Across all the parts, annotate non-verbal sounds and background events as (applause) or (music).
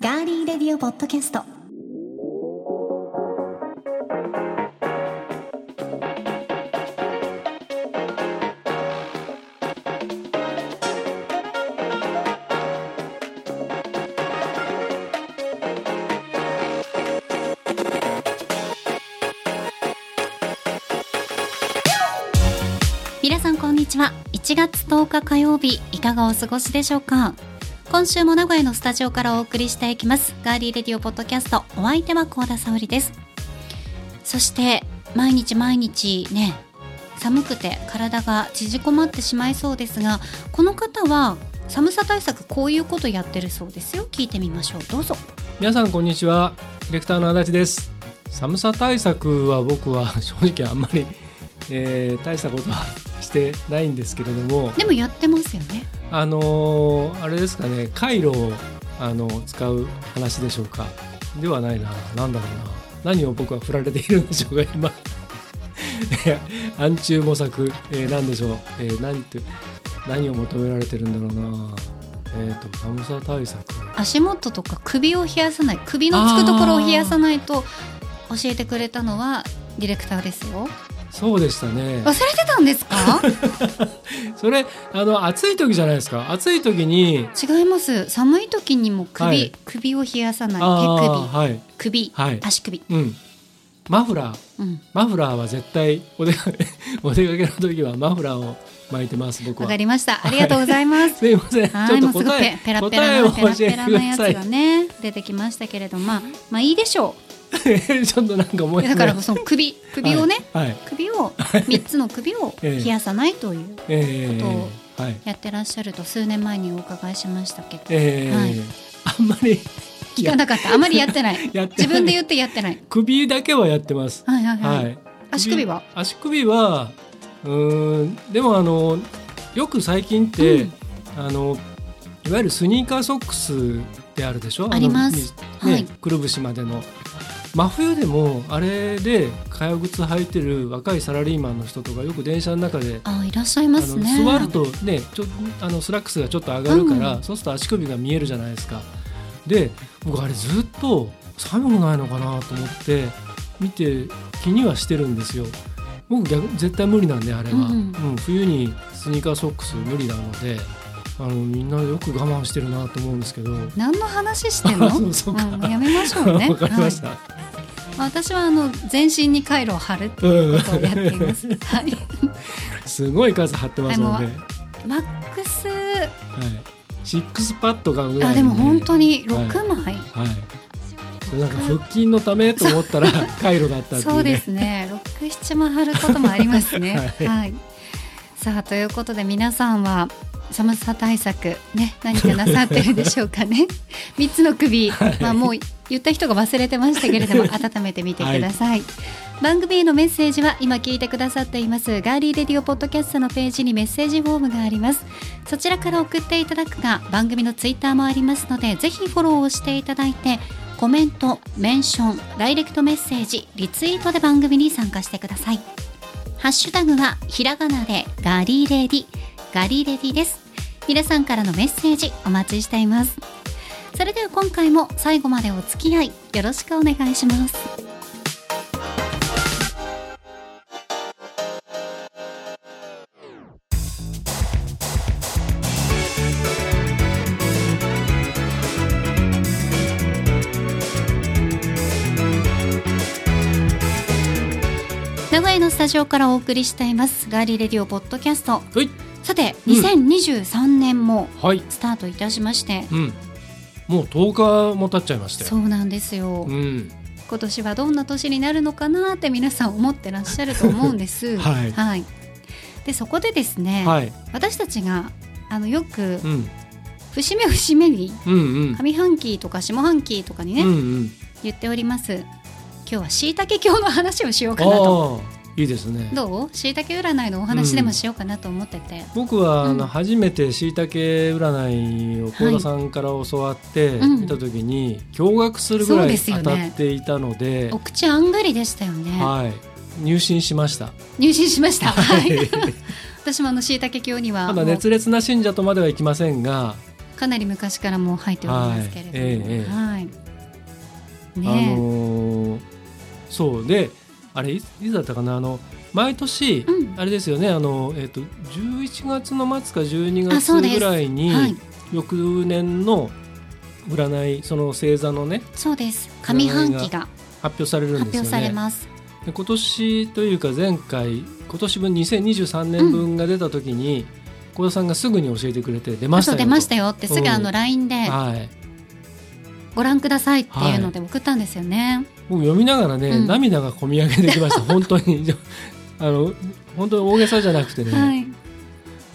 ガーリーレディオポッドキャスト。4月10日火曜日いかがお過ごしでしょうか？今週も名古屋のスタジオからお送りしていきます。ガーリーレディオポッドキャストお相手は甲田沙織です。そして毎日毎日ね寒くて体が縮こまってしまいそうですがこの方は寒さ対策こういうことやってるそうですよ。聞いてみましょう。どうぞ。皆さんこんにちは。ディレクターの足立です。寒さ対策は僕は正直あんまり、えー、大したことはしてないんですけれどもでもやってますよね。あのーあれですかねカイロをあの使う話でしょうか。ではないな。何だろうな。何を僕は振られているんでしょうか今。(laughs) 暗中模索、えー何でしょう、えー何て何を求められてるんだろうな。えっ、と寒さ対策。足元とか首を冷やさない首のつくところを冷やさないと教えてくれたのはディレクターですよそうでしたね。忘れてたんですか？(laughs) それあの暑い時じゃないですか。暑い時に違います。寒い時にも首、はい。首を冷やさない。手あーはい。首。首、はい。足首。うん。マフラー。うん。マフラーは絶対お出かけ (laughs) お出かけの時はマフラーを巻いてます僕は。わかりました。ありがとうございます。(laughs) すいません。ちはい、ょっと答えペペラペラなペラペラなやつがね出てきましたけれどまあまあいいでしょ (laughs) ちょっとなんかもうだからその首首をね、はい、はい。首を三つの首をええ。冷やさないというえことー、はい。やってらっしゃると数年前にお伺いしましたけど。えーはい。あんまり聞かなかった。あまり (laughs) やってない。自分で言ってやってない。首だけはやってます。はいはいはい、はい。足首は？足首はうーんでもあのよく最近って、うん。あのいわゆるスニーカーソックスであるでしょ？あります。ね、はい。くるぶしまでの真冬でもあれで革靴履いてる若いサラリーマンの人とかよく電車の中であいらっしゃいますね。座るとねちょあのスラックスがちょっと上がるから、うん。そうすると足首が見えるじゃないですか。で僕あれずっと寒くないのかなと思って見て気にはしてるんですよ。僕逆絶対無理なんであれは、ううん。ん冬にスニーカーソックス無理なのであのみんなよく我慢してるなと思うんですけど。何の話してんの？(laughs) やめましょうね。わかりましはい。た、私はあの全身に回路を貼るっていうことをやっています。(laughs) はい。すごい数貼ってますので、ははいマックス。シックスパッドがぐらいあでも本当にに6枚、はい。それなんか腹筋のためと思ったら回路だったっね。そうですね。67枚貼ることもありますね。(laughs) はい。はい、さあということで皆さんは寒さ対策ね何かなさってるでしょうかね。(laughs) 三つの首、まあもう言った人が忘れてましたけれども (laughs) 温めてみてください、番組へのメッセージは今聞いてくださっていますガーリーレディオポッドキャストのページにメッセージフォームがあります。そちらから送っていただくか番組のツイッターもありますのでぜひフォローをしていただいてコメントメンションダイレクトメッセージリツイートで番組に参加してください。ハッシュタグはひらがなでガリレディ。ガリレディです皆さんからのメッセージお待ちしています。それでは今回も最後までお付き合いよろしくお願いします。名古屋のスタジオからお送りしています。ガーリーレディオポッドキャスト。はい。さてうん。2023年もはい。スタートいたしまして、うん。もう10日も経っちゃいましたよ。そうなんですよ、うん。今年はどんな年になるのかなって皆さん思ってらっしゃると思うんです。(laughs) はい。でそこでですね、はい。私たちがあのよくうん。節目節目にうんうん。上半期とか下半期とかにね、うんうん。言っております。今日はしいたけ教の話をしようかなといいですね。どう？しいたけ占いのお話でもしようかなと思ってて、僕はあのうん初めてしいたけ占いを幸田さんから教わってうん。見た時に驚愕するぐらい当たっていたのでお口あんがりでしたよね、はい。入信しました。入信しました。はい。私もあの椎茸教にはまだ熱烈な信者とまではいきませんが、かなり昔からもう入っておりますけれども、はい。ええええ。はい。あねのーそう。であれいつだったかな？あの毎年、うん。あれですよね。あの、えっと11月の末か12月ぐらいに、はい。翌年の占いその星座のねそうです。上半期が発表されるん発表ですよね。されます。で今年というか前回今年分2023年分が出た時に小、田さんがすぐに教えてくれて出ましたよ出ましたよってすぐあのうん。LINE ではい。ご覧くださいっていうので送ったんですよね。僕読みながらね、うん。涙がこみ上げてきました。(laughs) 本当に。あの本当に大げさじゃなくてね、はい。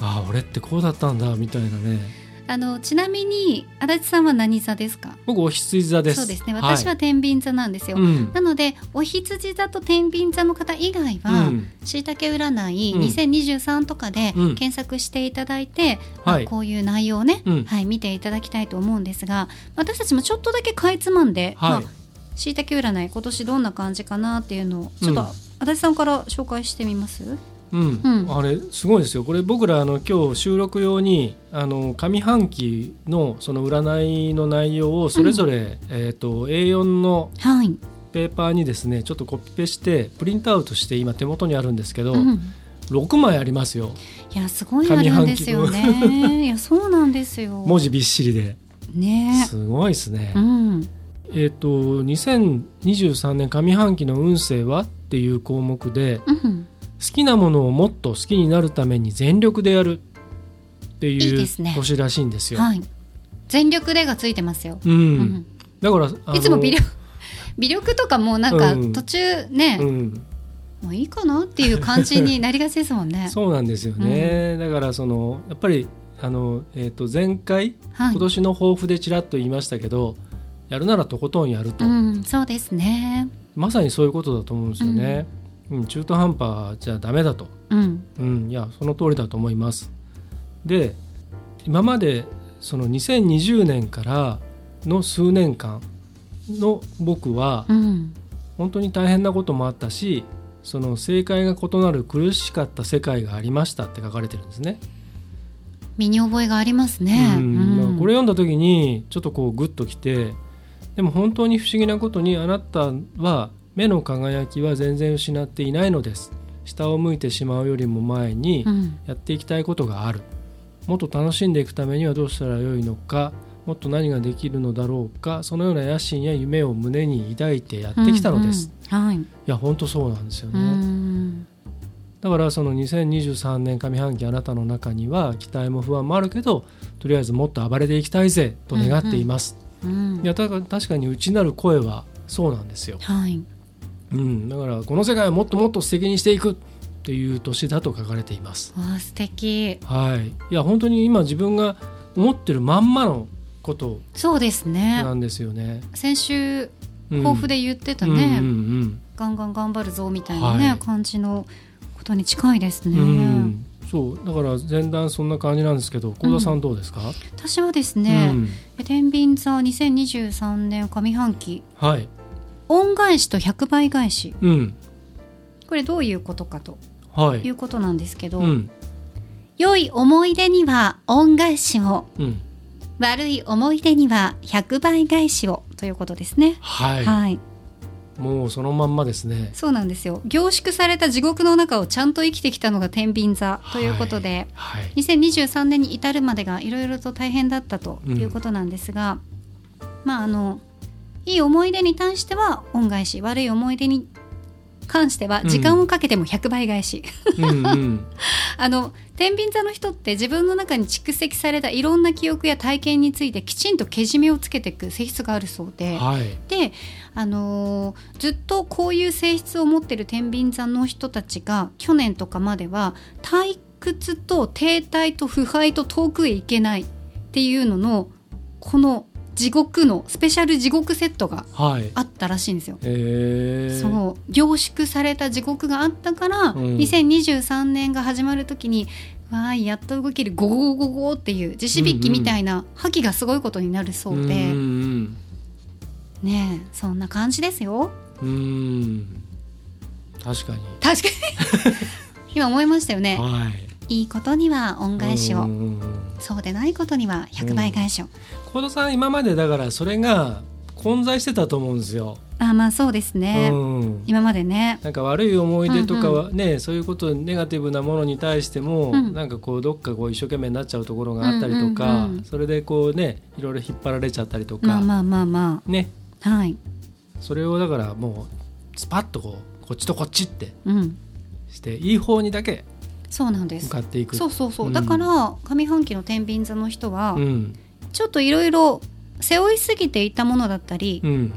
ああ俺ってこうだったんだみたいなね。あのちなみに足立さんは何座ですか？僕お羊座です。そうですね。私は天秤座なんですよ。うん。なのでお羊座と天秤座の方以外は、うん。しいたけ占いうん。2023とかでうん。検索していただいて、まあはい。こういう内容をね、うん。はい、見ていただきたいと思うんですが私たちもちょっとだけかいつまんで、はい。まあ、しいたけ占い今年どんな感じかなっていうのをちょっと、うん。足立さんから紹介してみます？うん。うん。あれすごいですよ。これ僕らあの今日収録用にあの上半期のその占いの内容をそれぞれ、えー、と A4 のはい、ペーパーにですねちょっとコピペしてプリントアウトして今手元にあるんですけど、うん、6枚ありますよ。いやすごいあるんですよね。(laughs) いやそうなんですよ。文字びっしりで。ね。すごいですね。うんえっ、と2023年上半期の運勢はっていう項目でうん。好きなものをもっと好きになるために全力でやるっていいいうですね。年らしいんですよ。はい。全力でがついてますよ、うん。うん。だからいつも微力 (laughs) 微力とかもうなんかうん。途中ね、うん、もういいかなっていう感じになりがちですもんね。(laughs) そうなんですよね、だからそのやっぱりあの、えー、と前回はい。今年の抱負でちらっと言いましたけど、やるならとことんやると、うん、そうですね。まさにそういうことだと思うんですよね。うん、中途半端じゃダメだとうん、うん、いやその通りだと思います。で今までその2020年からの数年間の僕はうん、本当に大変なこともあったしその正解が異なる苦しかった世界がありましたって書かれてるんですね。身に覚えがありますね。うんまあこれ読んだ時にちょっとこうグッときてでも本当に不思議なことにあなたは目の輝きは全然失っていないのです。下を向いてしまうよりも前にうん、やっていきたいことがある。もっと楽しんでいくためにはどうしたらよいのか。もっと何ができるのだろうか。そのような野心や夢を胸に抱いてやってきたのです、いうん。うん。はい。や本当そうなんですようね、ん、だからその2023年上半期あなたの中には期待も不安もあるけどとりあえずもっと暴れていきたいぜと願っています、うんい、やだから確かに内なる声はそうなんですよ、はい。うん、だからこの世界をもっともっと素敵にしていくっていう年だと書かれています。わあ、素敵。はい。いや本当に今自分が思ってるまんまのこと。そうですね。な。んですよね、先週うん。抱負で言ってたね、うんうんガンガン頑張るぞみたいなね、はい。感じのことに近いですね。うんうんそうだから前段そんな感じなんですけど幸田さんどうですか、私はですね、うん。天秤座2023年上半期。はい。恩返しと100倍返し。うん。これどういうことかとはい。いうことなんですけど、うん。良い思い出には恩返しを。うん。悪い思い出には100倍返しをということですね。はい、はい、もうそのまんまですね。そうなんですよ。凝縮された地獄の中をちゃんと生きてきたのが天秤座ということで、はい。2023年に至るまでがいろいろと大変だったということなんですが、まああのいい思い出に対しては恩返し悪い思い出に関しては時間をかけても100倍返し、うんうん。(laughs) あの天秤座の人って自分の中に蓄積されたいろんな記憶や体験についてきちんとけじめをつけていく性質があるそうで、はい。で、あのーずっとこういう性質を持ってる天秤座の人たちが去年とかまでは退屈と停滞と腐敗と遠くへ行けないっていうののこの地獄のスペシャル地獄セットがはい。あったらしいんですよ。えー、そう凝縮された地獄があったから、うん。2023年が始まる時にわーいやっと動けるゴゴゴゴゴっていう地響きみたいな覇気がすごいことになるそうで、うんうんねえそんな感じですよ。うん。うん確かに。確かに。(laughs) 今思いましたよね。はい。いいことには恩返しを、うんうんうんそうでないことには100倍返しを、幸田さん今までだからそれが混在してたと思うんですよ。あまあそうですね、うん。今までね。なんか悪い思い出とかはね、そういうことネガティブなものに対しても、うん。なんかこうどっかこう一生懸命になっちゃうところがあったりとか、うんうんうん。それでこうねいろいろ引っ張られちゃったりとか、まあまあまあまね。あはい。それをだからもうスパッとこうこっちとこっちってうん。していい方にだけそうなんです。向かっていく。そうそうそう、うん。だから上半期の天秤座の人は、うん。ちょっといろいろ背負いすぎていたものだったり、うん。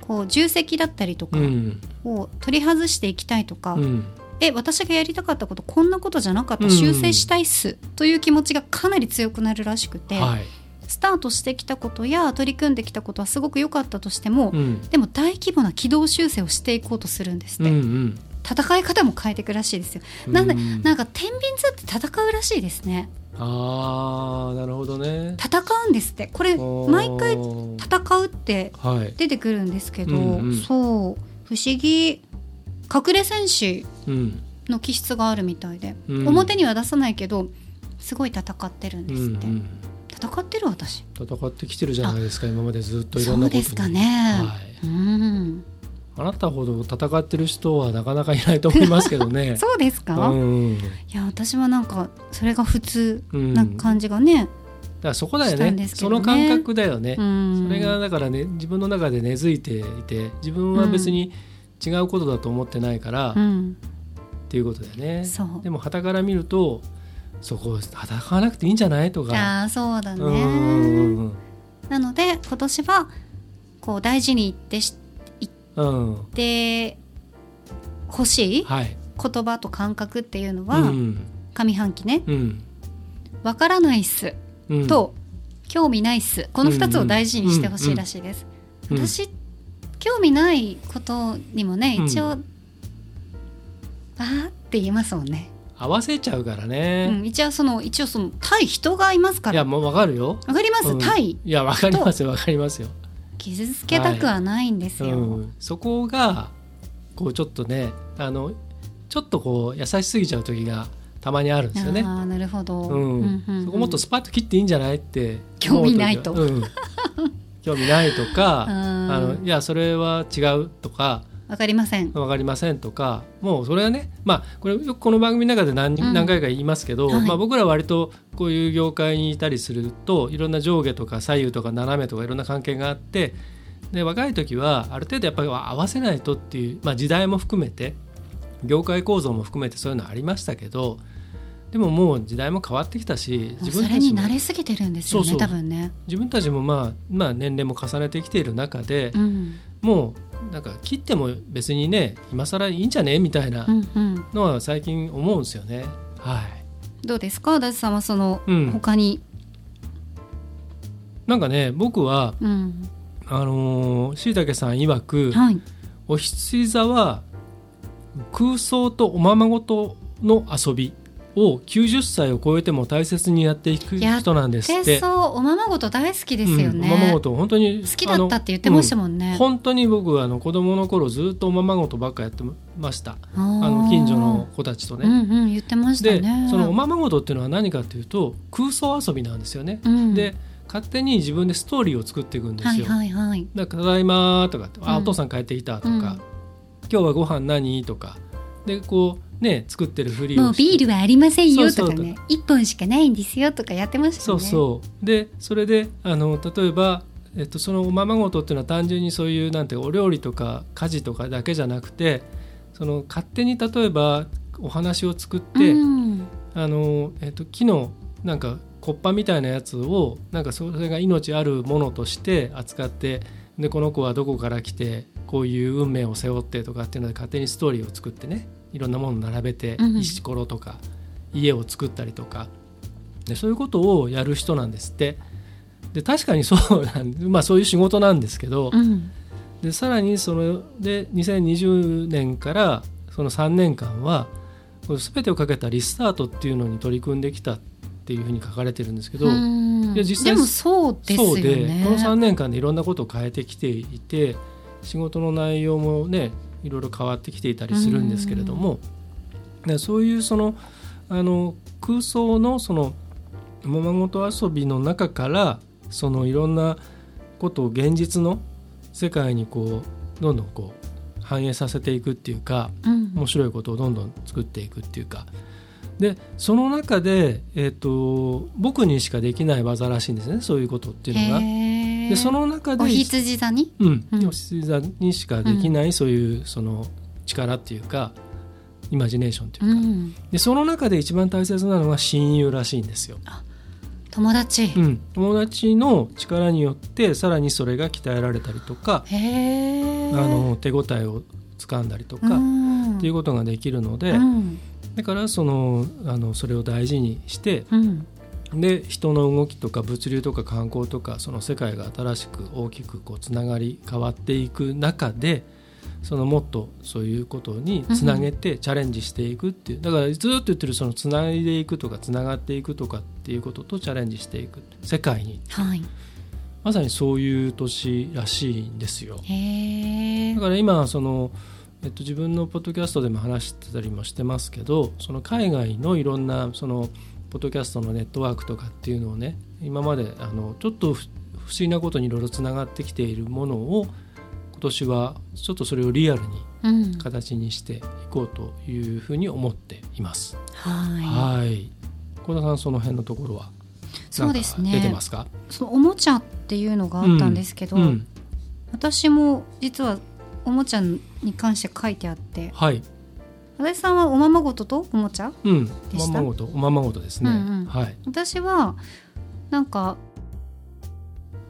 こう重責だったりとかうん。を取り外していきたいとか、うん。え私がやりたかったことこんなことじゃなかった、うん。修正したいっすという気持ちがかなり強くなるらしくて、はい。スタートしてきたことや取り組んできたことはすごく良かったとしても、うん。でも大規模な軌道修正をしていこうとするんですって、うんうん戦い方も変えていくらしいですよ。なんで、うんなんか天秤座って戦うらしいですね。ああなるほどね。戦うんですって。これ毎回戦うってはい。出てくるんですけど、うんうん。そう不思議。隠れ戦士うん。の気質があるみたいで、うん。表には出さないけどすごい戦ってるんうですって、んうん。戦ってる私。戦ってきてるじゃないですか今までずっといろんそなことですかね、はい、うんあなたほど戦ってる人はなかなかいないと思いますけどね。(laughs) そうですか、うん、いや私はなんかそれが普通。うん、なだか感じがね、らそこだよしたんねね。その感覚だよね、うん。それがだからね自分の中で根付いていて自分は別に違うことだと思ってないから、っうん、ていうことだよね。でも傍から見るとそこ戦わなくていいんじゃない？とか。ああそうだね、うんうんうんなので今年はこう大事に言ってしうん。うんてほしいはい。言葉と感覚っていうのうは、ん。上半期ね。うん「わからないっす」うん、と「興味ないっす」この2つを大事にしてほしいらしいです。うん。私興味ないことにもねうん。一応、バーって言いますもんね。合わせちゃうからうね。ん、一応その一応その対人がいますから。いやもうわかるよ。わかります、うん。対いやわかりますよわかりますよ。傷つけたくはないんですよ。うん、そこがこうちょっとねあのちょっとこう優しすぎちゃう時がたまにあるんですよね。ああなるほど、うん。うんうんそこもっとスパッと切っていいんじゃないって興味ないと。思うん、興味ないとか (laughs) うん。あのいやそれは違うとかわかりません。分かりませんとかもうそれはねまあこれよくこの番組の中で何,、うん何回か言いますけど、はいまあ、僕らは割とこういう業界にいたりするといろんな上下とか左右とか斜めとかいろんな関係があってで若い時はある程度やっぱり合わせないとっていう、まあ、時代も含めて業界構造も含めてそういうのありましたけどでももう時代も変わってきたし自分たちも慣れすぎてるんですよねそうそう多分ね。自分たちもまあ、まあ、年齢も重ねてきている中で、うんもうなんか切っても別にね今更いいんじゃね？みたいなうんうん、のは最近思うんですよね。はい。どうですか？足立さんはその、うん。他に、なんかね僕はうん。あのー、しいたけさん曰くはい、お羊座は空想とおままごとの遊びを90歳を超えても大切にやっていく人なんですって。でそうおままごと大好きですよね、うんおままごと本当に好きだったって言ってましたもんね、本当に僕はあの子供の頃ずっとおままごとばっかやってました。あの近所の子たちとね。うんうん言ってましたでねそのおままごとっていうのは何かっていうと空想遊びなんですよね。うん。で勝手に自分でストーリーを作っていくんですよ。はいはいはい。だからただいまとかあうん。お父さん帰ってきたとか、うん。今日はご飯何？とか。でこうね作ってるふりもうビールはありませんよとかね一本しかないんですよとかやってましたそうよね。そうでそれであの例えば、えっと、そのおままごとっていうのは単純にそういうなんてお料理とか家事とかだけじゃなくてその勝手に例えばお話を作って、うん。あのえっと、木のなんかコッパみたいなやつをなんかそれが命あるものとして扱ってでこの子はどこから来てこういう運命を背負ってとかっていうので勝手にストーリーを作ってねいろんなものを並べてうん石ころとか家を作ったりとか。でそういうことをやる人なんですって。で確かにそうなん (laughs) まあそういう仕事なんですけどうん。でさらにそので2020年からその3年間は全てをかけたリスタートっていうのに取り組んできたっていうふうに書かれてるんですけど、うん。いや実際でもそうですよそうでねこの3年間でいろんなことを変えてきていて仕事の内容もねいろいろ変わってきていたりするんですけれども、でそういうそのあの空想のそのおままごと遊びの中からそのいろんなことを現実の世界にこうどんどんこう反映させていくっていうかうん。面白いことをどんどん作っていくっていうか。でその中で、えー、と僕にしかできない技らしいんですねそういうことっていうのが。でその中でお羊座に？うん、うん。お羊座にしかできないそういうその力っていうか、イマジネーションっていうか、うん。でその中で一番大切なのが親友らしいんですよ。友達。うん、友達の力によってさらにそれが鍛えられたりとか、あの手応えを掴んだりとか、うん。っていうことができるので、うん。だからそのあのそれを大事にしてうんで人の動きとか物流とか観光とかその世界が新しく大きくこうつながり変わっていく中でそのもっとそういうことにつなげてチャレンジしていくっていう。だからずっと言ってるそのつないでいくとかつながっていくとかっていうこととチャレンジしていく世界に。はい。まさにそういう年らしいんですよ。だから今その、えっと、自分のポッドキャストでも話してたりもしてますけどその海外のいろんなそのポッドキャストのネットワークとかっていうのをね今まであのちょっと不不思議なことにいろいろつながってきているものを今年はちょっとそれをリアルにうん。形にしていこうというふうに思っています。はい。はい。小田さんその辺のところはそうですなんか出てねますか？そのおもちゃっていうのがあったんですけど、うん、私も実はおもちゃに関して書いてあってはい、足立さんはおままごととおもちゃうん、でおままごと。おままごとですね、うんうん。はい、私はなんか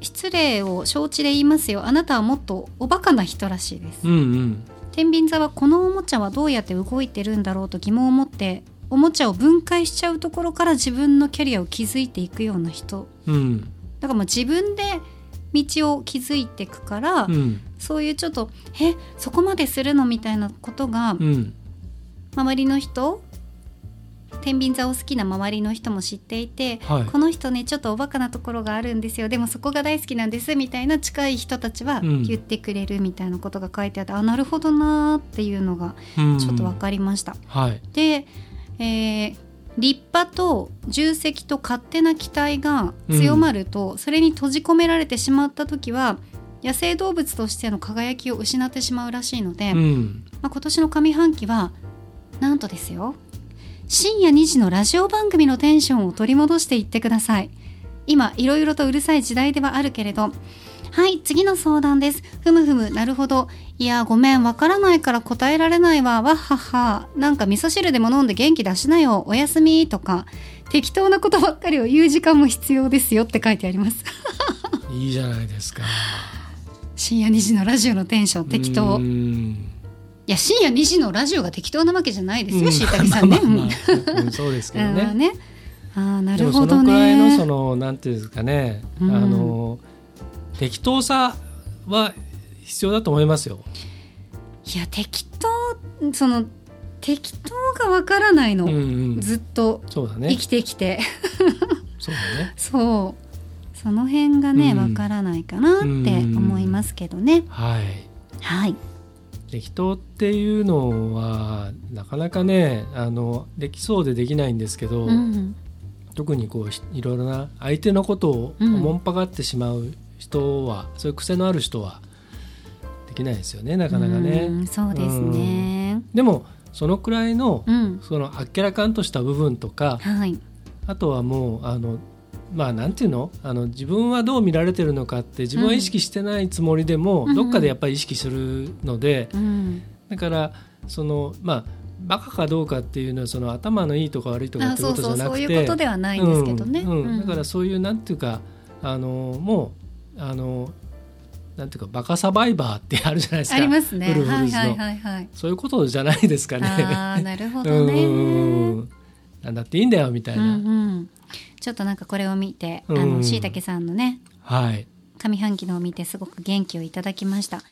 失礼を承知で言いますよ。あなたはもっとおバカな人らしいです。うんうん。天秤座はこのおもちゃはどうやって動いてるんだろうと疑問を持っておもちゃを分解しちゃうところから自分のキャリアを築いていくような人。うん。だからもう自分で道を築いていくから、うん。そういうちょっとえそこまでするのみたいなことがうん周りの人天秤座を好きな周りの人も知っていて、はい。この人ねちょっとおバカなところがあるんですよ。でもそこが大好きなんですみたいな近い人たちはうん。言ってくれるみたいなことが書いてあって、あなるほどなーっていうのがうん。ちょっと分かりました。はい。で、えー立派と重責と勝手な期待が強まると、それに閉じ込められてしまった時は野生動物としての輝きを失ってしまうらしいので、うん。まあ、今年の上半期はなんとですよ。深夜2時のラジオ番組のテンションを取り戻していってください。今いろいろとうるさい時代ではあるけれど。はい次の相談です。ふむふむなるほど。いやごめんわからないから答えられないわ。わっはっは。なんか味噌汁でも飲んで元気出しなよ。おやすみ。とか適当なことばっかりを言う時間も必要ですよって書いてあります。いいじゃないですか。深夜2時のラジオのテンション適当。うんいや深夜2時のラジオが適当なわけじゃないですよ、うん。しいたけさんね。そうですけどね。(laughs) うんね。あーなるほどそのくらいのそね。のなんていうんですかね、うん。あの適当さは必要だと思いますよ。いや適当その適当がわからないの、うんうん、ずっとそうだね。生きてきて、そうだね。(laughs) そう。その辺がねうん。わ、からないかなって思いますけどね。はい。はい。適当っていうのはなかなかねあのできそうでできないんですけど、うん特にこうひいろいろな相手のことをおうんもんぱがってしまう人は、そういう癖のある人はできないですよねなかなかうね。んそうですね。でもそのくらいのうん。そのあっけらかんとした部分とかはい。あとはもうあのまあなんていうの？あの自分はどう見られてるのかって自分は意識してないつもりでも、うんどっかでやっぱり意識するので、うん。だからそのまあバカかどうかっていうのはその頭のいいとか悪いとかってことじゃなくてそういうことではないんですけどね。うんだからそういうなんていうかあのもうあのなんていうかバカサバイバーってあるじゃないですかありますね。フルフルはいはいはいはい。そういうことじゃないですかね。ああなるほうどね。んなんだっていいんだよみたいな、うんうん、ちょっとなんかこれを見て、あうんのしいたけさんのねはい上半期のを見てすごく元気をいただきました。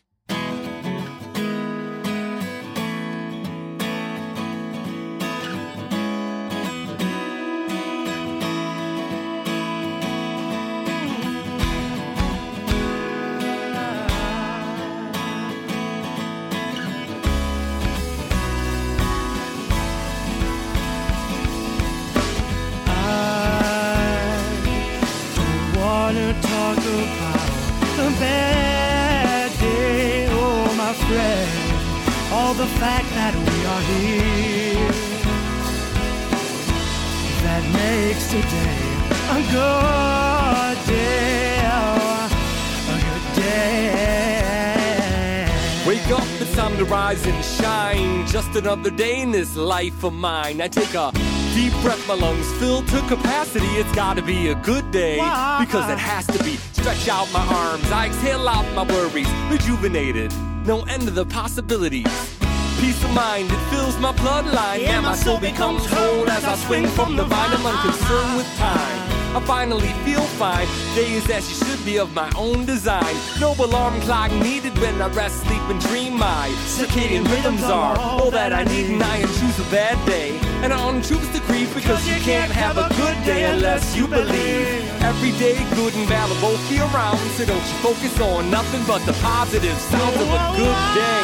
Wake up, it's time to rise and shine. Just another day in this life of mine. I take a deep breath, my lungs fill to capacity. It's gotta be a good day because it has to be. Stretch out my arms, I exhale out my worries, rejuvenated. No end to the possibilities. Peace of mind, it fills my bloodline. Yeah, and my soul becomes whole as I swing from the vine. I'm unconcerned with time. I finally feel fine. Days as you should be of my own design. No alarm clock needed when I rest, sleep, and dream. My circadian rhythms are all that I need, and I choose a bad day. And I unchoose to grief because you can't have a good day unless you believe. Every day, good and bad will both be around. So don't you focus on nothing but the positive sounds of a good day.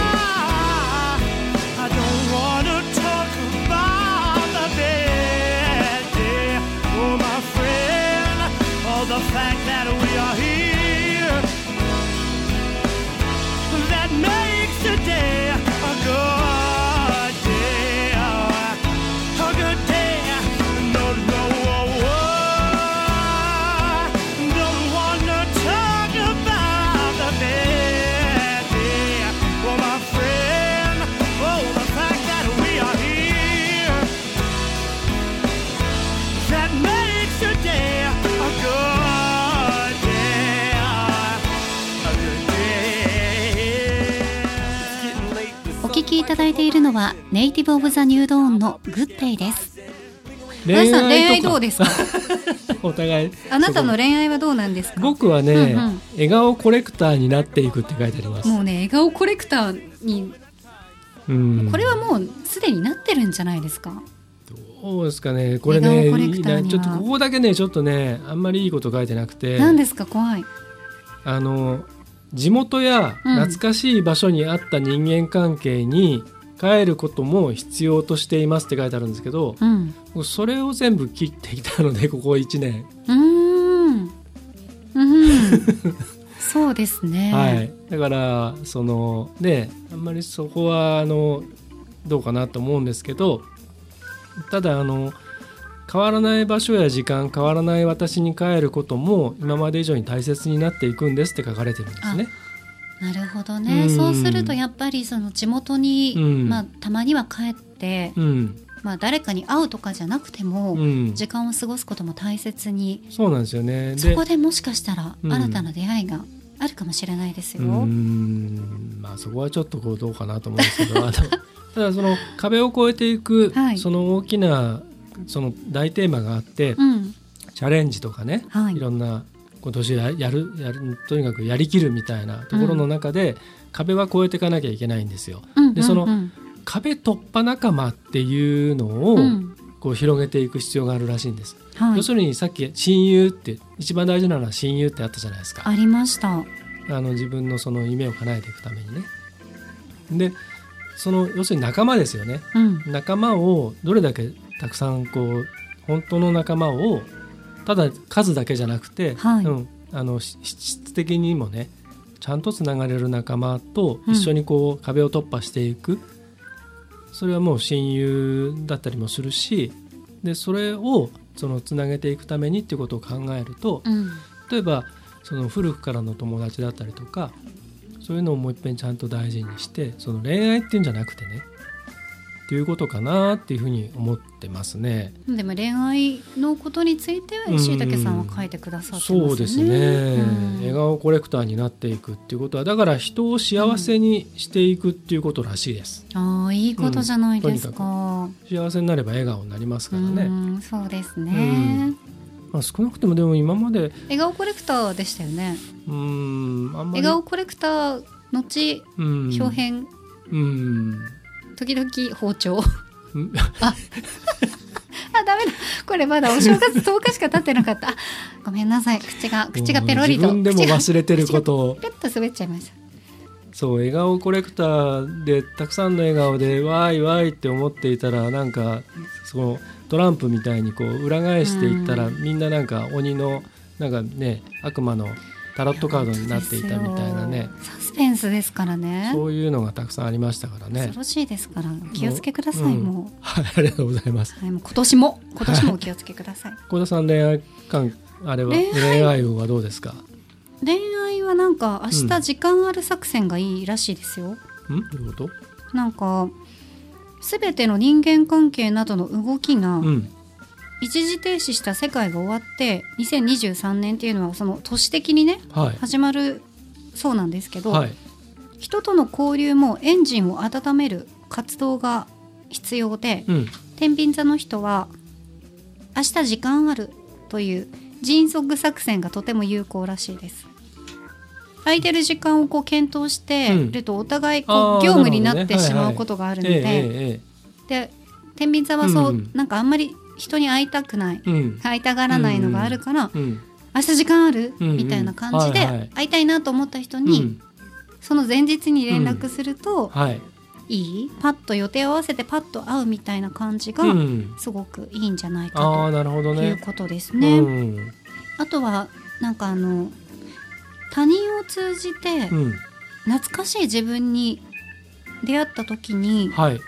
I don't the fact that we are here. That makes today a good るのはネイティブオブザニュードーンのグッデイです。恋さん恋愛とどうですか？(laughs) お互い。あなたの恋愛はどうなんですか？僕はね、うんうん。笑顔コレクターになっていくって書いてあります。もうね笑顔コレクターに。うん、これはもうすでになってるんじゃないですか？そうですかね？これね、ちょっとここだけね、ちょっとね、あんまりいいこと書いてなくて、何ですか？怖い。あの地元やうん。懐かしい場所にあった人間関係に帰ることも必要としていますって書いてあるんですけど、うん。僕それを全部切ってきたのでここ1年、うーん。うん。そうですね。(laughs) はい、だからそのねあんまりそこはあのどうかなと思うんですけどただあの変わらない場所や時間変わらない私に帰ることも今まで以上に大切になっていくんですって書かれてるんですね。なるほどね、うん。そうするとやっぱりその地元に、うん。まあ、たまには帰って、うん。まあ、誰かに会うとかじゃなくても、うん、時間を過ごすことも大切に。そうなんですよね。そこでもしかしたらうん。新たな出会いがあるかもしれないですよ。まあそこはちょっとこうどうかなと思うんですけど。(laughs) ただその壁を越えていく、はい。その大きなその大テーマがあって、うん。チャレンジとかね、はい。いろんな今年ややるやるとにかくやりきるみたいなところの中で、壁は越えていかなきゃいけないんですよ。うんでそのうん壁突破仲間っていうのを、うんこう広げていく必要があるらしいんです。はい要するにさっき親友って一番大事なのは親友ってあったじゃないですか。ありました。あの自分のその夢を叶えていくためにね。でその要するに仲間ですよねうん仲間をどれだけたくさんこう本当の仲間をただ数だけじゃなくて、はい。うん、あのし質的にもねちゃんとつながれる仲間と一緒にこう、壁を突破していく。それはもう親友だったりもするしでそれをそのつなげていくためにっていうことを考えるとうん。例えばその古くからの友達だったりとかそういうのをもう一遍ちゃんと大事にしてその恋愛っていうんじゃなくてねっていうことかなっていうふうに思ってますね。でも恋愛のことについてうんしいたけさんは書いてくださってますよね。そうですね、うん笑顔コレクターになっていくっていうことはだから人を幸せにしていくっていうことらしいです、ああいいことじゃないですか。幸せになれば笑顔になりますからね、うんそうですね。まあ、少なくともでも今まで笑顔コレクターでしたよね。うーん笑顔コレクター後うん表変うん時々包丁。うん？あダメだ。これまだお正月 (laughs) 10日しか経ってなかった。あごめんなさい。口が口がペロリと。自分でも忘れてること。をペッと滑っちゃいました。そう笑顔コレクターでたくさんの笑顔でわーいわーいって思っていたらなんかそのトランプみたいにこう裏返していったら、みんななんか鬼のなんかね悪魔のタロットカードになっていたみたいなね。サスペンスですからね。そういうのがたくさんありましたからね。恐ろしいですから。お気をつけくださいうん。も (laughs) はいありがとうございます。う,、はい、もう今年も今年もお気をつけください。小田さん恋愛観あれは恋愛？運はどうですか？恋愛はなんか明うん。日時間ある作戦がいいらしいですよ、ん？どういうこと？なんか全ての人間関係などの動きがうん一時停止した世界が終わって2023年っていうのはその都市的にねはい。始まるそうなんですけど、はい。人との交流もエンジンを温める活動が必要で、うん。天秤座の人は明日時間あるという迅速作戦がとても有効らしいです。空いてる時間をこう検討してうん。るとお互いこう業務になってしまうことがあるのええでえ。で天秤座はそう、うんうん。なんかあんまり人に会いたくない。えうん。会いたがらないのがあるから、うん。明日時間ある、うんうん。みたいな感じで、会いたいなと思った人に、うん。その前日に連絡すると、はい。いい？パッと予定を合わせてパッと会うみたいな感じがうん。すごくいいんじゃないかああなるほどというねことですね。うん。あとはなんかあの他人を通じてうん。懐かしい自分に出会った時にはい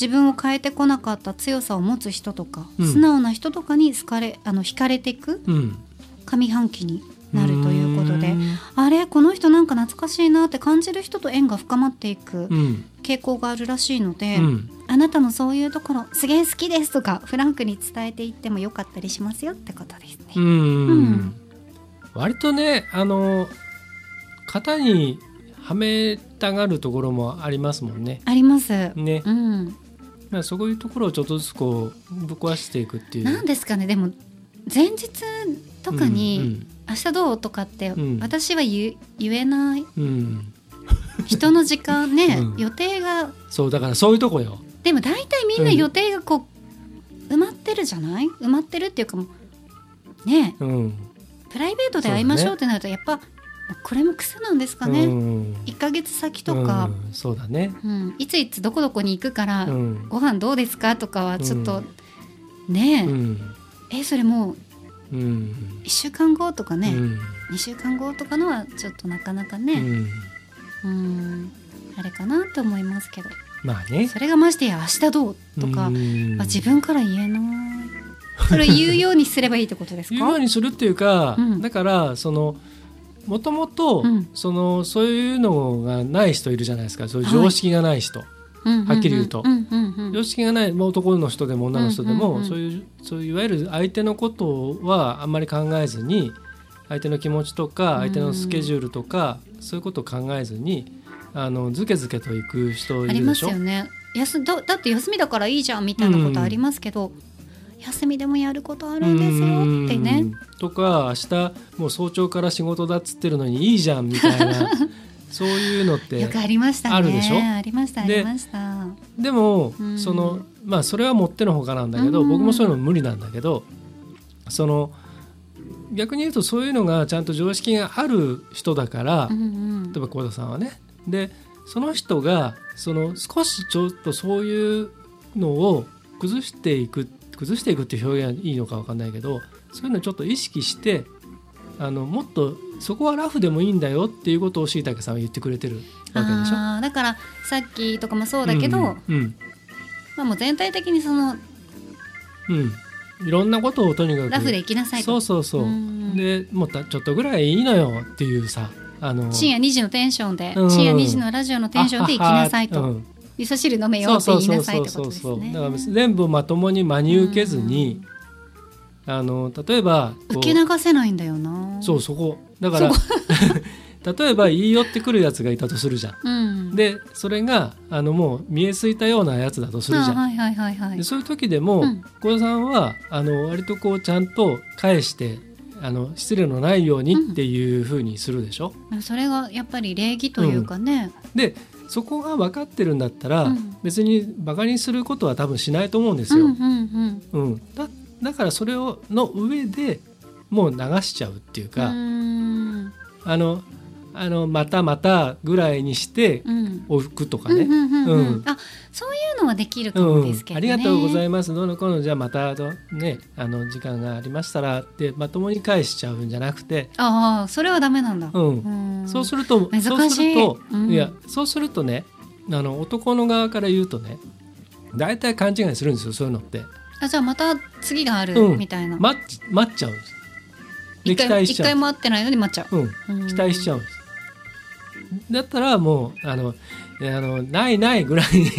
自分を変えてこなかった強さを持つ人とか、うん。素直な人とかに好かれあの惹かれていくうん。上半期になるということでうん。あれこの人なんか懐かしいなって感じる人と縁が深まっていくうん。傾向があるらしいので、うん。あなたのそういうところすげえ好きですとかフランクに伝えていってもよかったりしますよってことですね。うん。うん。割とねあの型にはめたがるところもありますもんね。あります。ね、うん、まあそういうところをちょっとずつこうぶっ壊していくっていう。なんですかねでも前日とかにうん「明日どう?」とかってうん私は言,、言えないうんうん人の時間ね、うん予定がそうだからそういうとこよ。でも大体みんな予定がこう埋まってるじゃない？埋まってるっていうかもうねうん。プライベートで会いましょうってなるとやっぱこれも癖なんですかね、うん。1ヶ月先とか、うん。そうだね。うん。いついつどこどこに行くから、うん。ご飯どうですかとかはちょっと、ねえ、うん。えそれもううん。1週間後とかね、うん。2週間後とかのはちょっとなかなかうねん。うん。あれかなと思いますけど。まあね。それがましてや明日どうとか、うん。あ自分から言えない。それ言うようにすればいいってことですか？言うようにするっていうか、うん。だからそのもともとうん。そのそういうのがない人いるじゃないですか。そういう常識がない人、ははっきり言うと。うんうんうん常識がないまあ男の人でも女の人でも、うんうんうん。そういうそういういわゆる相手のことはあんまり考えずに相手の気持ちとか相手のスケジュールとか、そういうことを考えずにあのずけずけと行く人いありまるですしょよね。休だだって休みだからいいじゃんみたいなことありますけど、休みでもやることあるんですよってね。うんとか明日もう早朝から仕事だっつってるのにいいじゃんみたいな。(laughs) そういうのってよくありましたね。あるでしょ？ありましたあでりました。でも、うん。そのまあそれはもってのほかなんだけど、うん。僕もそういうの無理なんだけどその逆に言うとそういうのがちゃんと常識がある人だから、うんうん。例えば幸田さんはね。でその人がその少しちょっとそういうのを崩していく崩していくっていう表現はいいのか分かんないけどそういうのをちょっと意識してあのもっとそこはラフでもいいんだよっていうことをしいたけさんは言ってくれてるわけでしょ？だからさっきとかもそうだけど、うんうん。まあ、もう全体的にそのうん。いろんなことをとにかくラフで行きなさいと。そうそうそう、うん。でもうたちょっとぐらいいいのよっていうさあの深夜2時のテンションで、うん。深夜2時のラジオのテンションで行きなさいと、うん味噌汁飲めよって言いなさいってことですね。だから全部まともに真に受けずに、あの例えば受け流せないんだよな。そうそこ。だから (laughs) 例えば言い寄ってくるやつがいたとするじゃん。うん。でそれがあのもう見えすいたようなやつだとするじゃん。あはいはいはいはい。でそういう時でもうん。小田さんはあの割とこうちゃんと返してあの失礼のないようにっていうふうにするでしょ？それがやっぱり礼儀というかね、でそこが分かってるんだったら、うん。別にバカにすることは多分しないと思うんですよ。うんうんうん。だだからそれをの上でもう流しちゃうっていううか、ん。あのあのまたまたぐらいにしてうん。おくとかね。あそうのはできるかうんもですけどね、ありがとうございます。どうのこうの。じゃあまたどねあの時間がありましたらってまともに返しちゃうんじゃなくて、ああそれはダメなんだ、うん。うん。そうすると難しい。そうすると、うん。いやそうするとねあの男の側から言うとね大体勘違いするんですよそういうのって、あじゃあまた次があるうん。みたいな、待っ待っちゃうんです。で一回期待しちゃう一回も会ってないのに待っちゃう、うん。うん。期待しちゃうんです。だったらもうあのあのないないぐらいに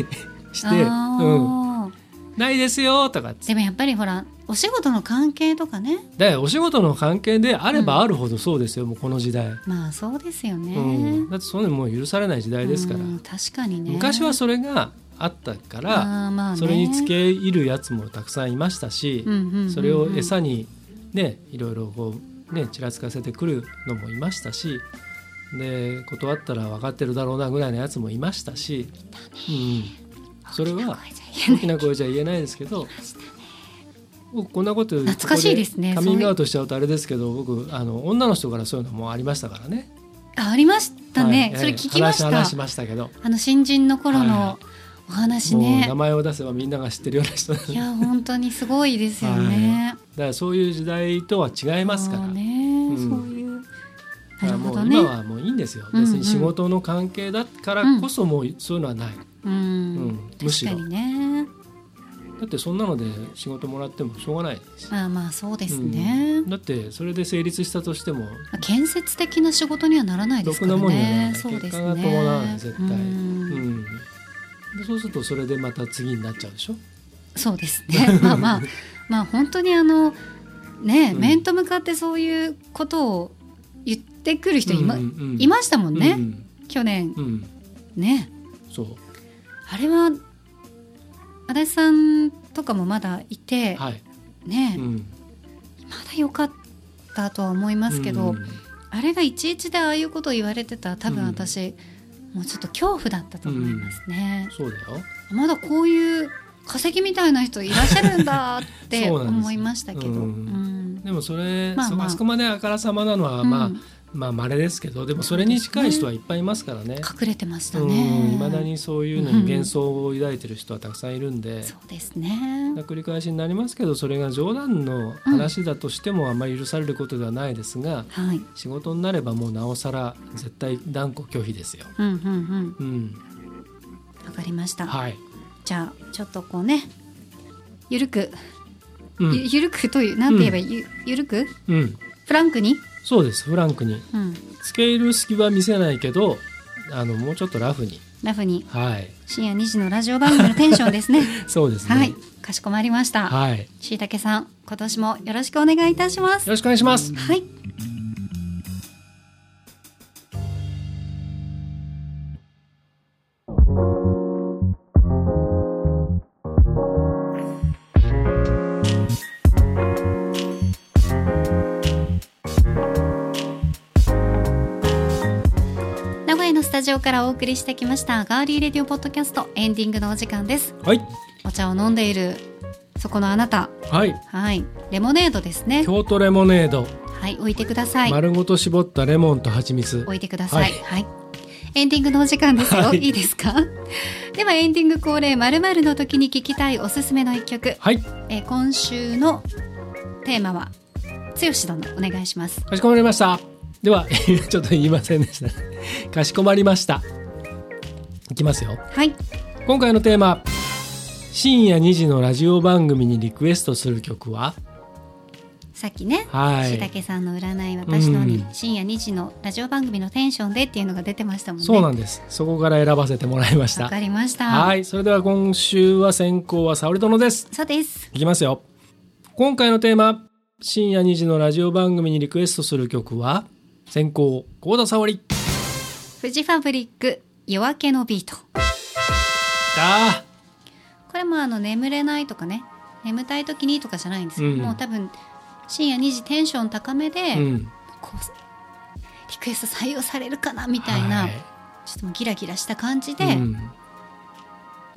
して、うん、ないですよとかでもやっぱりほらお仕事の関係とかね。でお仕事の関係であればあるほどそうですよ、もうこの時代、まあそうですよね、うん、だってそんなのもう許されない時代ですから、うん確かにね。昔はそれがあったから、ね。それにつけ入るやつもたくさんいましたし、うんうんうんうん。それを餌にねいろいろこうねちらつかせてくるのもいましたしで断ったら分かってるだろうなぐらいのやつもいましたし、うん、それは大きな声じゃ言えないですけど僕こんなこと懐かしいですねカミングアウトしちゃうとあれですけど僕あの女の人からそういうのもありましたからね。あありましたね、はいそれ聞きました、話話しましたけど、あの新人の頃はのお話ね。名前を出せばみんなが知ってるような人いや本当にすごいですよね、(laughs) だからそういう時代とは違いますから。ね、ん。そういう。なるほどね。今はもういいんですよ、別に仕事の関係だからこそもうそういうのはない、うん、うん。むしろ確かにね。だってそんなので仕事もらってもしょうがないです、まあまあそうですね、うん。だってそれで成立したとしても。まあ建設的な仕事にはならないですからろくなもんにはならない。ねそうです結果がね伴わない絶対、ううん。んでそうするとそれでまた次になっちゃうでしょ？そうですね。(laughs) まあまあまあ本当にあのね、うん。面と向かってそういうことを言ってくる人いま,、うんうんうん。いましたもんね、うん。去年。うん。ね。そうあれは足立さんとかもまだいて、はい、ね、うん、まだ良かったとは思いますけど、うん。あれがいちいちでああいうことを言われてたら多分うん。私、もうちょっと恐怖だったと思いますね、そうだよ。まだこういう化石みたいな人いらっしゃるんだって (laughs) 思いましたけど、でもそれ、まあまあ。そこまであからさまなのはまあ、うんまあ稀ですけどでもそれに近い人はいっぱいいますからね隠れてましたうんね。いまだにそういうのに幻想を抱いてる人はたくさんいるんで、そうですね。繰り返しになりますけどそれが冗談の話だとしてもあまり許されることではないですが、はい。仕事になればもうなおさら絶対断固拒否ですよ。うんうんうん。うん、わかりました。はい、じゃあちょっとこうね、ゆるく、うんゆゆるくというなんて言えばゆゆるく？うん、フランクに、そうですフランクにうん、つけ入る隙は見せないけどあのもうちょっとラフにラフにはい深夜2時のラジオ番組のテンションですね。(laughs) そうですねはい、かしこまりました。はい、よしいたけさん、今年もよろしくお願いいたします。ろしくお願いします。はい。オからお送りしてきましたガーリーレディオポッドキャストエンディングのお時間ですはい、お茶を飲んでいるそこのあなたはい、はいレモネードですね京都レモネード、はい置いてください丸ごと絞ったレモンと蜂蜜。置いてください。は。はいエンディングのお時間ですよ。はいい、いですか？(laughs) ではエンディング恒例まるの時に聞きたいおすすめの一曲。はい、えー今週のテーマは、つよし殿お願いします。かしこまりました。では、(laughs) ちょっと言いませんでした。かしこまりました。いきますよ。はい。今回のテーマ、深夜2時のラジオ番組にリクエストする曲は？さっきね、はいしいたけさんの占い私のにうん深夜2時のラジオ番組のテンションでっていうのが出てましたもんね。そうなんです。そこから選ばせてもらいましたわか。りました。はい、それでは今週は先行は沙織殿です。そうです。いきますよ。今回のテーマ、深夜2時のラジオ番組にリクエストする曲は、先行、幸田沙織。フジファブリック夜明けのビート。あこれもあの眠れないとかね眠たい時にとかじゃないんですよ、うんもう多分深夜2時テンション高めで、ーうん。こうリクエスト採用されるかなみたいな、はちょっとギラギラした感じで、うん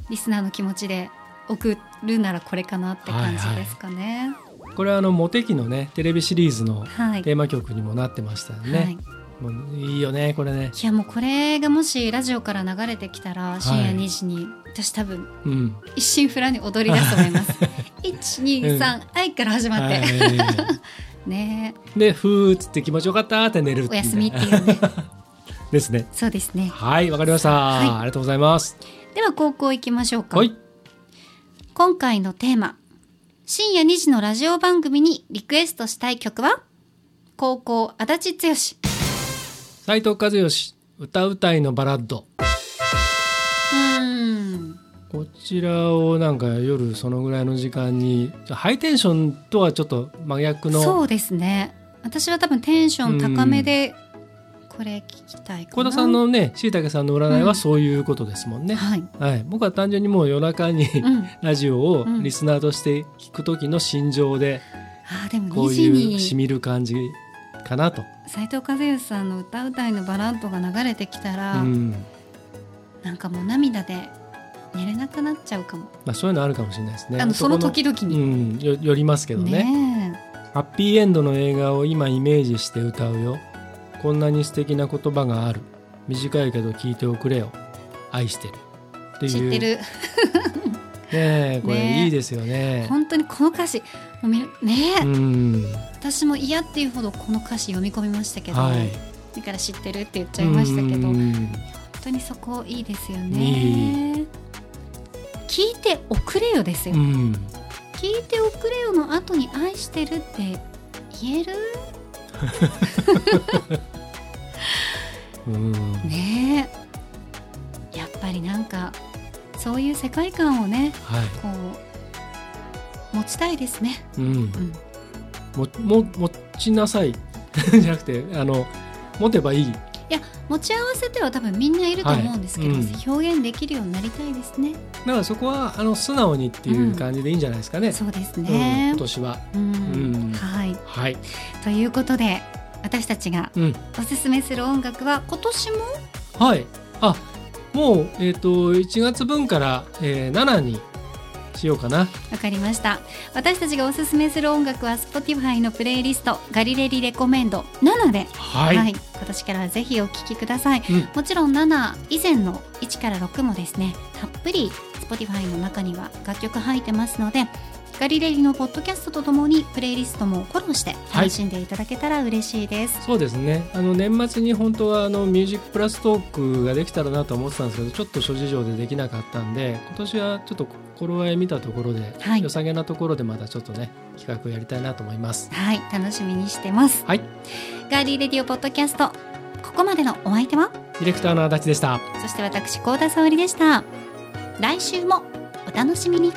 リスナーの気持ちで送るならこれかなって感じですかね。これはあのモテ期のねテレビシリーズのはい、テーマ曲にもなってましたよね。はい。もういいよねこれね。いやもうこれがもしラジオから流れてきたら深夜2時に、私多分うん。一心不乱に踊り出すと思います。(laughs) 123愛から始まって、はね。いでふーっつって気持ちよかったって寝るお休みっていうね。(laughs) ですね。そうですね。はいわかりました、はい。ありがとうございます。では高校行きましょうか、はい。今回のテーマ深夜2時のラジオ番組にリクエストしたい曲は？高校足立剛。斉藤和義歌うたいのバラッド。こちらをなんか夜そのぐらいの時間にハイテンションとはちょっと真逆のそうですね。私は多分テンション高めでこれ聞きたいかな。幸田さんのねしいたけさんの占いうん。はそういうことですもんね、はい、はい、僕は単純にもう夜中にうん、(laughs) ラジオをうん。リスナーとして聞く時の心情であーでもこう2時いうしにみる感じかなと、斉藤和義さんの歌うたいのバラッドが流れてきたら、うん。なんかもう涙で寝れなくなっちゃうかも、まあ、そういうのあるかもしれないですね。あのその男時々うに、ん、よよりますけどね。ねハッピーエンドの映画を今イメージして歌うよこんなに素敵な言葉がある。短いけど聞いておくれよ。愛してる。っていう。え知ってる。ねえ (laughs) これいいですよね。本当にこの歌詞。ねえ、うん。私も嫌っていうほどこの歌詞読み込みましたけど、はい。だから知ってるって言っちゃいましたけどう本ん当にそこいいですよいね聞いておくれよですよ、うん。聞いておくれよの後に愛してるって言える？(laughs) うん。ねえ。やっぱりなんかそういう世界観をねはい。こう持ちたいですね、うん。うん、もも持ちなさい。(laughs) じゃなくてあの持てばいい。持ち合わせては多分みんないると思うんですけど、はい。表現できるようになりたいですね。だからそこはあの素直にっていう感じでいいんじゃないですかね、そうですうんね今、年は。うん。うん。はいはい、ということで私たちがうん、おすすめする音楽は今年も？はい。あもうえっ、と1月分から、えー、7にしようかな。わかりました。私たちがおすすめする音楽は Spotify のプレイリストガリレリレコメンド7で、はい、今年からはぜひお聴きください。うん。もちろん7以前の1から6もですねたっぷり Spotify の中には楽曲入ってますのでガリレリのポッドキャストとともにプレイリストもフォローして楽しんでいただけたら嬉しいです、そうですね。あの年末に本当はあのミュージックプラストークができたらなと思ってたんですけどちょっと諸事情でできなかったんで今年はちょっと頃合い見たところで、はい。良さげなところでまたちょっとね企画やりたいなと思います。はい。楽しみにしてます。はい。ガーリーレディオポッドキャストここまでのお相手は？ディレクターの足立でした。そして私高田沙織でした。来週もお楽しみに